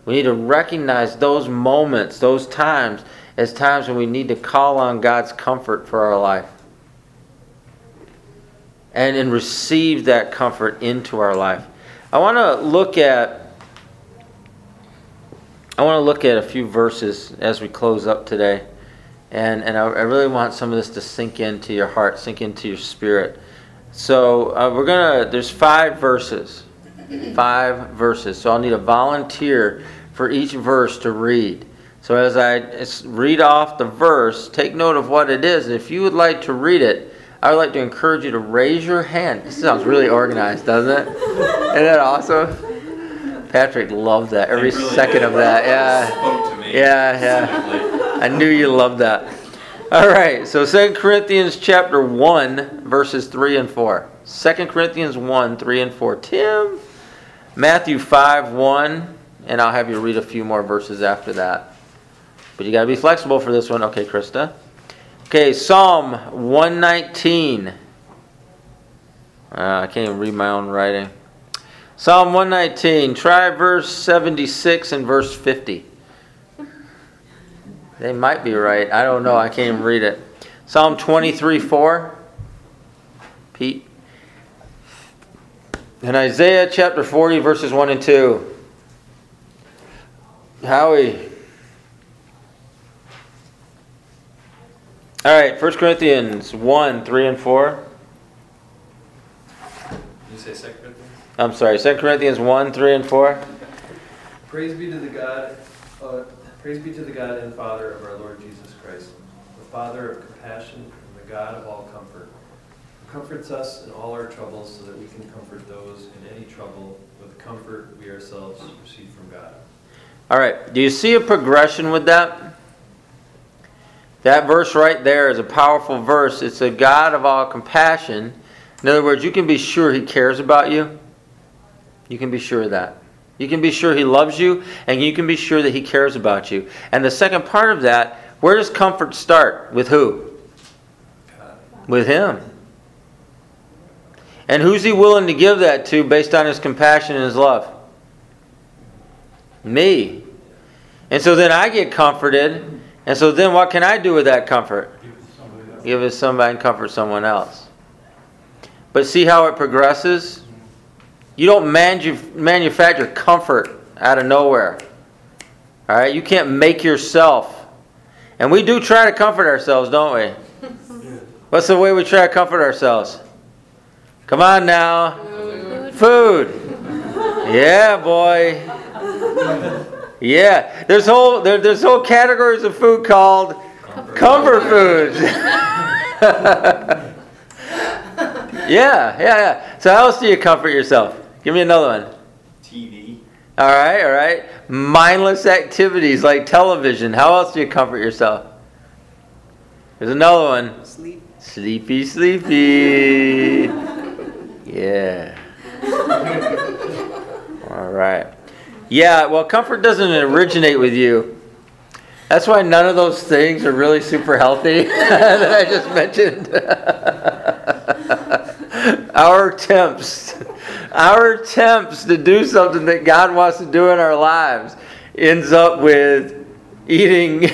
We need to recognize those moments, those times, as times when we need to call on God's comfort for our life. And, and receive that comfort into our life. I want to look at I want to look at a few verses as we close up today. And, and I, I really want some of this to sink into your heart, sink into your spirit. So uh, we're going to, there's five verses. Five verses. So I'll need a volunteer for each verse to read. So as I read off the verse, take note of what it is. And if you would like to read it, I would like to encourage you to raise your hand. This sounds really organized, doesn't it? Isn't that awesome? Patrick loved that every really second of that. Yeah. spoke to me Yeah, yeah. I knew you loved that. All right, so 2 Corinthians chapter 1, verses 3 and 4. 2 Corinthians 1, 3 and 4. Tim, Matthew 5, 1, and I'll have you read a few more verses after that. But you got to be flexible for this one. Okay, Krista. Okay, Psalm 119. Uh, I can't even read my own writing. Psalm 119. Try verse 76 and verse 50. They might be right. I don't know. I can't even read it. Psalm 23 4. Pete. And Isaiah chapter 40, verses 1 and 2. Howie. All right, 1 Corinthians 1, 3 and 4. You say Second Corinthians? I'm sorry, 2 Corinthians 1, 3 and 4. Praise be to the God, uh, praise be to the God and Father of our Lord Jesus Christ, the Father of compassion and the God of all comfort, comforts us in all our troubles so that we can comfort those in any trouble with the comfort we ourselves receive from God. All right, do you see a progression with that? That verse right there is a powerful verse. It's a God of all compassion. In other words, you can be sure He cares about you. You can be sure of that. You can be sure He loves you, and you can be sure that He cares about you. And the second part of that, where does comfort start? With who? With Him. And who's He willing to give that to based on His compassion and His love? Me. And so then I get comforted. And so then what can I do with that comfort? Give it to somebody else. Give it to somebody and comfort someone else. But see how it progresses? You don't manu- manufacture comfort out of nowhere. All right? You can't make yourself. And we do try to comfort ourselves, don't we? What's the way we try to comfort ourselves? Come on now. Food. Yeah, boy. Yeah. There's whole there, there's whole categories of food called comfort foods. yeah, yeah, yeah. So how else do you comfort yourself? Give me another one. TV. All right, all right. Mindless activities like television. How else do you comfort yourself? There's another one. Sleep. Sleepy, sleepy. Yeah. All right. Yeah, well, comfort doesn't originate with you. That's why none of those things are really super healthy that I just mentioned. our attempts, our attempts to do something that God wants to do in our lives ends up with eating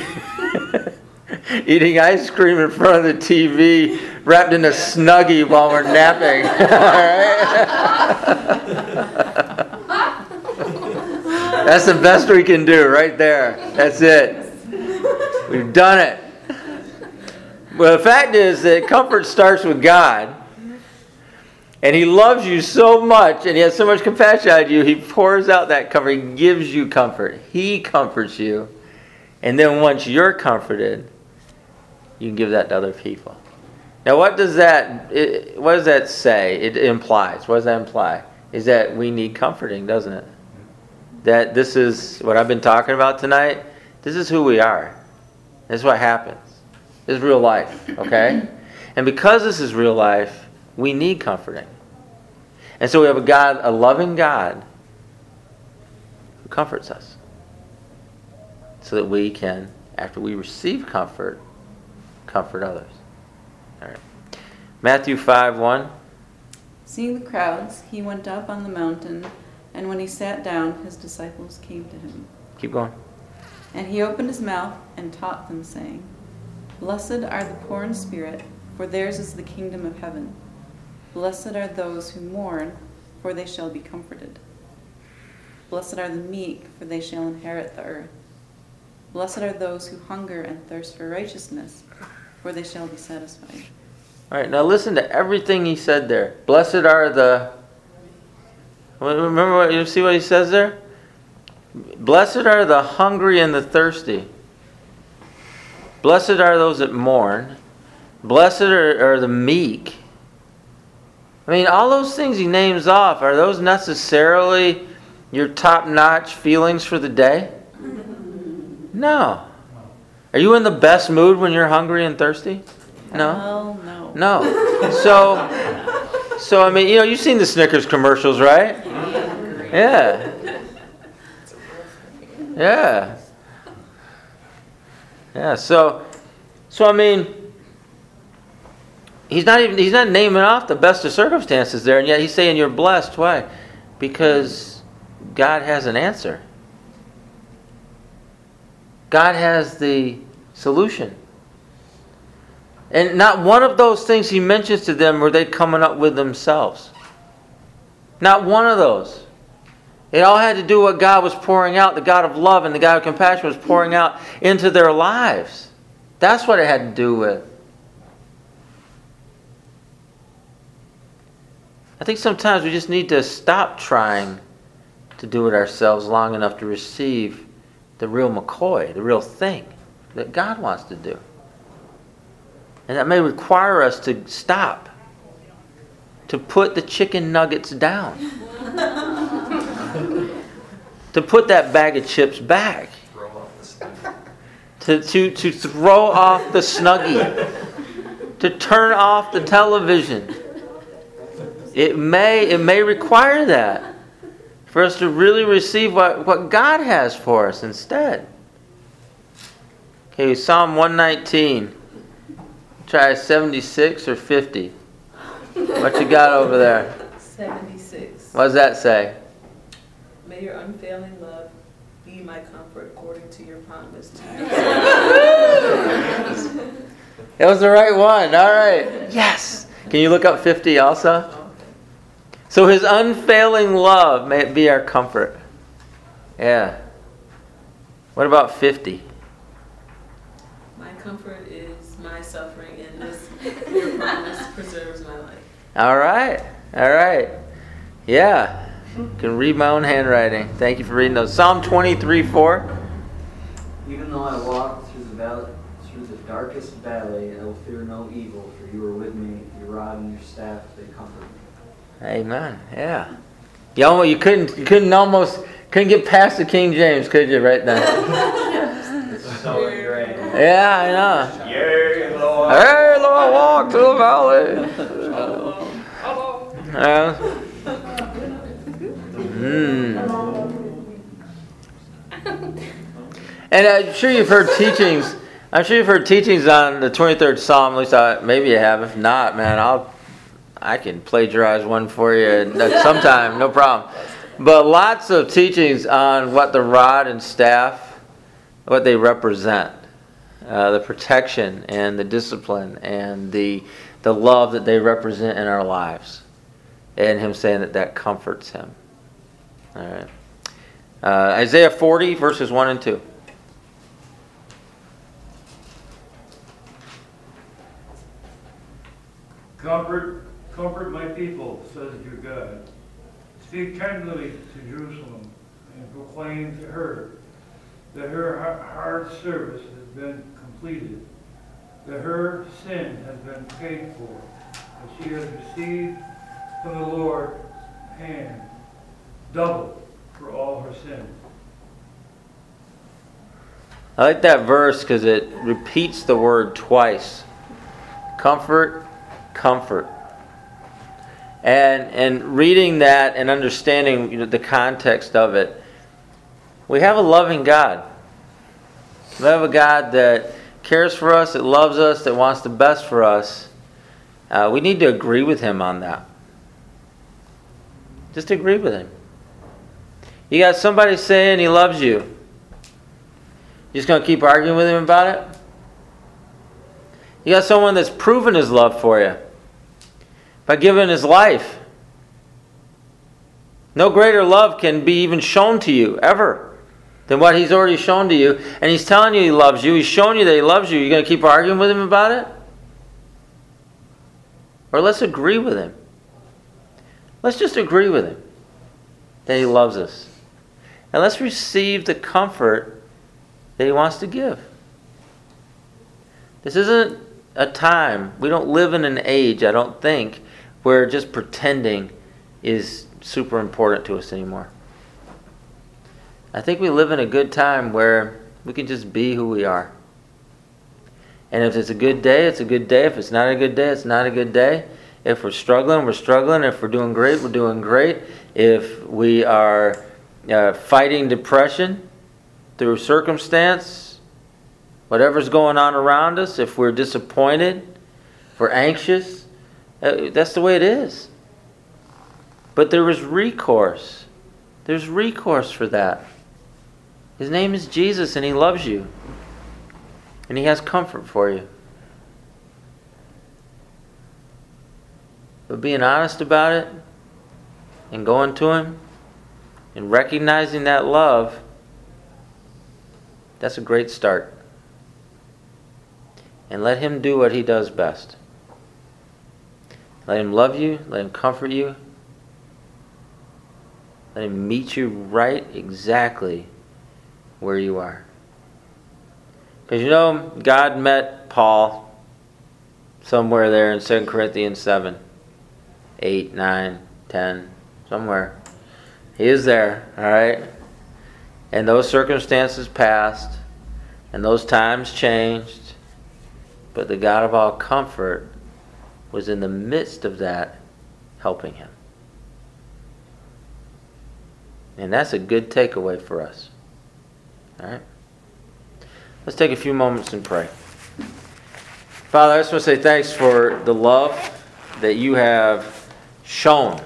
eating ice cream in front of the TV, wrapped in a snuggie while we're napping. That's the best we can do right there. That's it. We've done it. Well, the fact is that comfort starts with God. And He loves you so much, and He has so much compassion on you, He pours out that comfort. He gives you comfort. He comforts you. And then once you're comforted, you can give that to other people. Now, what does that it, what does that say? It implies. What does that imply? Is that we need comforting, doesn't it? That this is what I've been talking about tonight. This is who we are. This is what happens. This is real life, okay? and because this is real life, we need comforting. And so we have a God, a loving God, who comforts us. So that we can, after we receive comfort, comfort others. All right. Matthew 5 1. Seeing the crowds, he went up on the mountain, and when he sat down, his disciples came to him. Keep going. And he opened his mouth and taught them, saying, Blessed are the poor in spirit, for theirs is the kingdom of heaven. Blessed are those who mourn, for they shall be comforted. Blessed are the meek, for they shall inherit the earth. Blessed are those who hunger and thirst for righteousness, for they shall be satisfied. All right, now listen to everything he said there. Blessed are the. Remember what you see what he says there? Blessed are the hungry and the thirsty. Blessed are those that mourn. Blessed are, are the meek. I mean, all those things he names off, are those necessarily your top notch feelings for the day? No. Are you in the best mood when you're hungry and thirsty? No. Well, no. No. So, so I mean, you know, you've seen the Snickers commercials, right? Yeah. Yeah. Yeah. So, so I mean, he's not even he's not naming off the best of circumstances there, and yet he's saying you're blessed. Why? Because God has an answer. God has the solution. And not one of those things he mentions to them were they coming up with themselves. Not one of those. It all had to do what God was pouring out, the God of love and the God of compassion was pouring out into their lives. That's what it had to do with. I think sometimes we just need to stop trying to do it ourselves long enough to receive the real McCoy, the real thing that God wants to do. And that may require us to stop, to put the chicken nuggets down, to put that bag of chips back, to, to, to throw off the snuggie, to turn off the television. It may, it may require that for us to really receive what, what God has for us instead. Okay, Psalm 119. Try 76 or 50. What you got over there? 76. What does that say? May your unfailing love be my comfort according to your promise to me. It was the right one. All right. Yes. Can you look up 50 also? So his unfailing love, may it be our comfort. Yeah. What about 50? My comfort is my suffering, and this your promise preserves my life. All right. All right. Yeah. Can read my own handwriting. Thank you for reading those. Psalm 23 4. Even though I walk through the valley, through the darkest valley, I will fear no evil, for you are with me. Your rod and your staff they comfort me. Amen. Yeah. You almost, you couldn't you couldn't almost couldn't get past the King James, could you? Right now. It's so great. Yeah, I know. Yea, I Hey, Lord, walk to the valley. Yeah. Mm. And I'm sure you've heard teachings. I'm sure you've heard teachings on the 23rd Psalm. At least I, maybe you have. If not, man, I'll I can plagiarize one for you sometime. No problem. But lots of teachings on what the rod and staff what they represent, uh, the protection and the discipline and the the love that they represent in our lives, and him saying that that comforts him. All right. Uh, Isaiah 40 verses 1 and 2. Comfort, comfort my people, says your God. Speak tenderly to Jerusalem and proclaim to her that her hard service has been completed, that her sin has been paid for, that she has received from the Lord's hand double for all her sins. I like that verse because it repeats the word twice. Comfort, comfort. And and reading that and understanding you know, the context of it, we have a loving God. We have a God that cares for us, that loves us, that wants the best for us. Uh, we need to agree with Him on that. Just agree with Him. You got somebody saying He loves you. You just going to keep arguing with Him about it? You got someone that's proven His love for you by giving his life. No greater love can be even shown to you, ever, than what he's already shown to you. And he's telling you he loves you. He's showing you that he loves you. You're going to keep arguing with him about it? Or let's agree with him. Let's just agree with him that he loves us. And let's receive the comfort that he wants to give. This isn't a time, we don't live in an age, I don't think, where just pretending is super important to us anymore. I think we live in a good time where we can just be who we are. And if it's a good day, it's a good day. If it's not a good day, it's not a good day. If we're struggling, we're struggling. If we're doing great, we're doing great. If we are uh, fighting depression through circumstance, whatever's going on around us, if we're disappointed, if we're anxious, uh, that's the way it is. But there is recourse. There's recourse for that. His name is Jesus and he loves you. And he has comfort for you. But being honest about it and going to him and recognizing that love, that's a great start. And let him do what he does best. Let him love you, let him comfort you, let him meet you right exactly where you are. Because you know, God met Paul somewhere there in 2 Corinthians 7, 8, 9, 10, somewhere. He is there, all right? And those circumstances passed, and those times changed, but the God of all comfort was in the midst of that helping him. And that's a good takeaway for us. All right? Let's take a few moments and pray. Father, I just want to say thanks for the love that you have shown.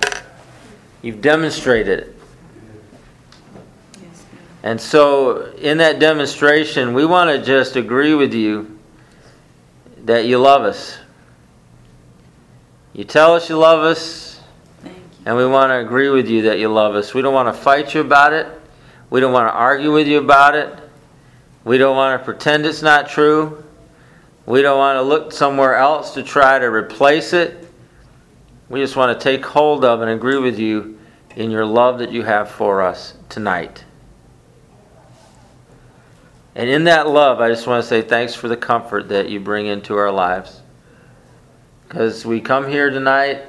You've demonstrated it. And so, in that demonstration, we want to just agree with you that you love us. You tell us you love us, thank you. and we want to agree with you that you love us. We don't want to fight you about it. We don't want to argue with you about it. We don't want to pretend it's not true. We don't want to look somewhere else to try to replace it. We just want to take hold of and agree with you in your love that you have for us tonight. And in that love, I just want to say thanks for the comfort that you bring into our lives. Because we come here tonight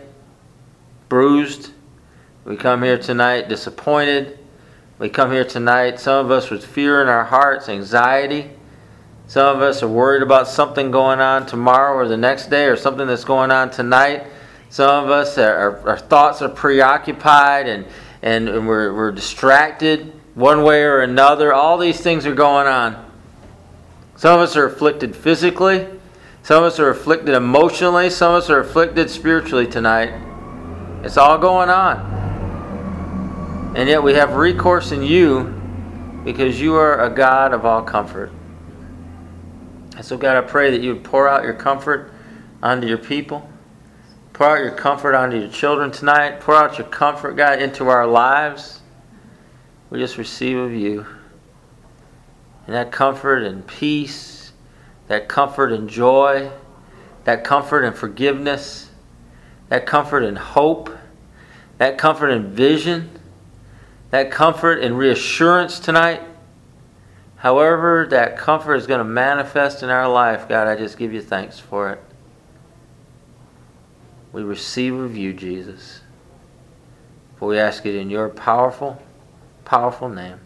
bruised. We come here tonight disappointed. We come here tonight, some of us with fear in our hearts, anxiety. Some of us are worried about something going on tomorrow or the next day or something that's going on tonight. Some of us, are, our thoughts are preoccupied and, and, and we're, we're distracted one way or another. All these things are going on. Some of us are afflicted physically. Some of us are afflicted emotionally. Some of us are afflicted spiritually tonight. It's all going on. And yet we have recourse in you because you are a God of all comfort. And so, God, I pray that you would pour out your comfort onto your people. Pour out your comfort onto your children tonight. Pour out your comfort, God, into our lives. We just receive of you. And that comfort and peace, that comfort and joy, that comfort and forgiveness, that comfort and hope, that comfort and vision, that comfort and reassurance tonight. However, that comfort is going to manifest in our life, God, I just give you thanks for it. We receive of you, Jesus. For we ask it in your powerful, powerful name.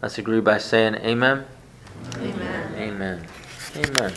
Let's agree by saying amen. Amen. Amen. Amen.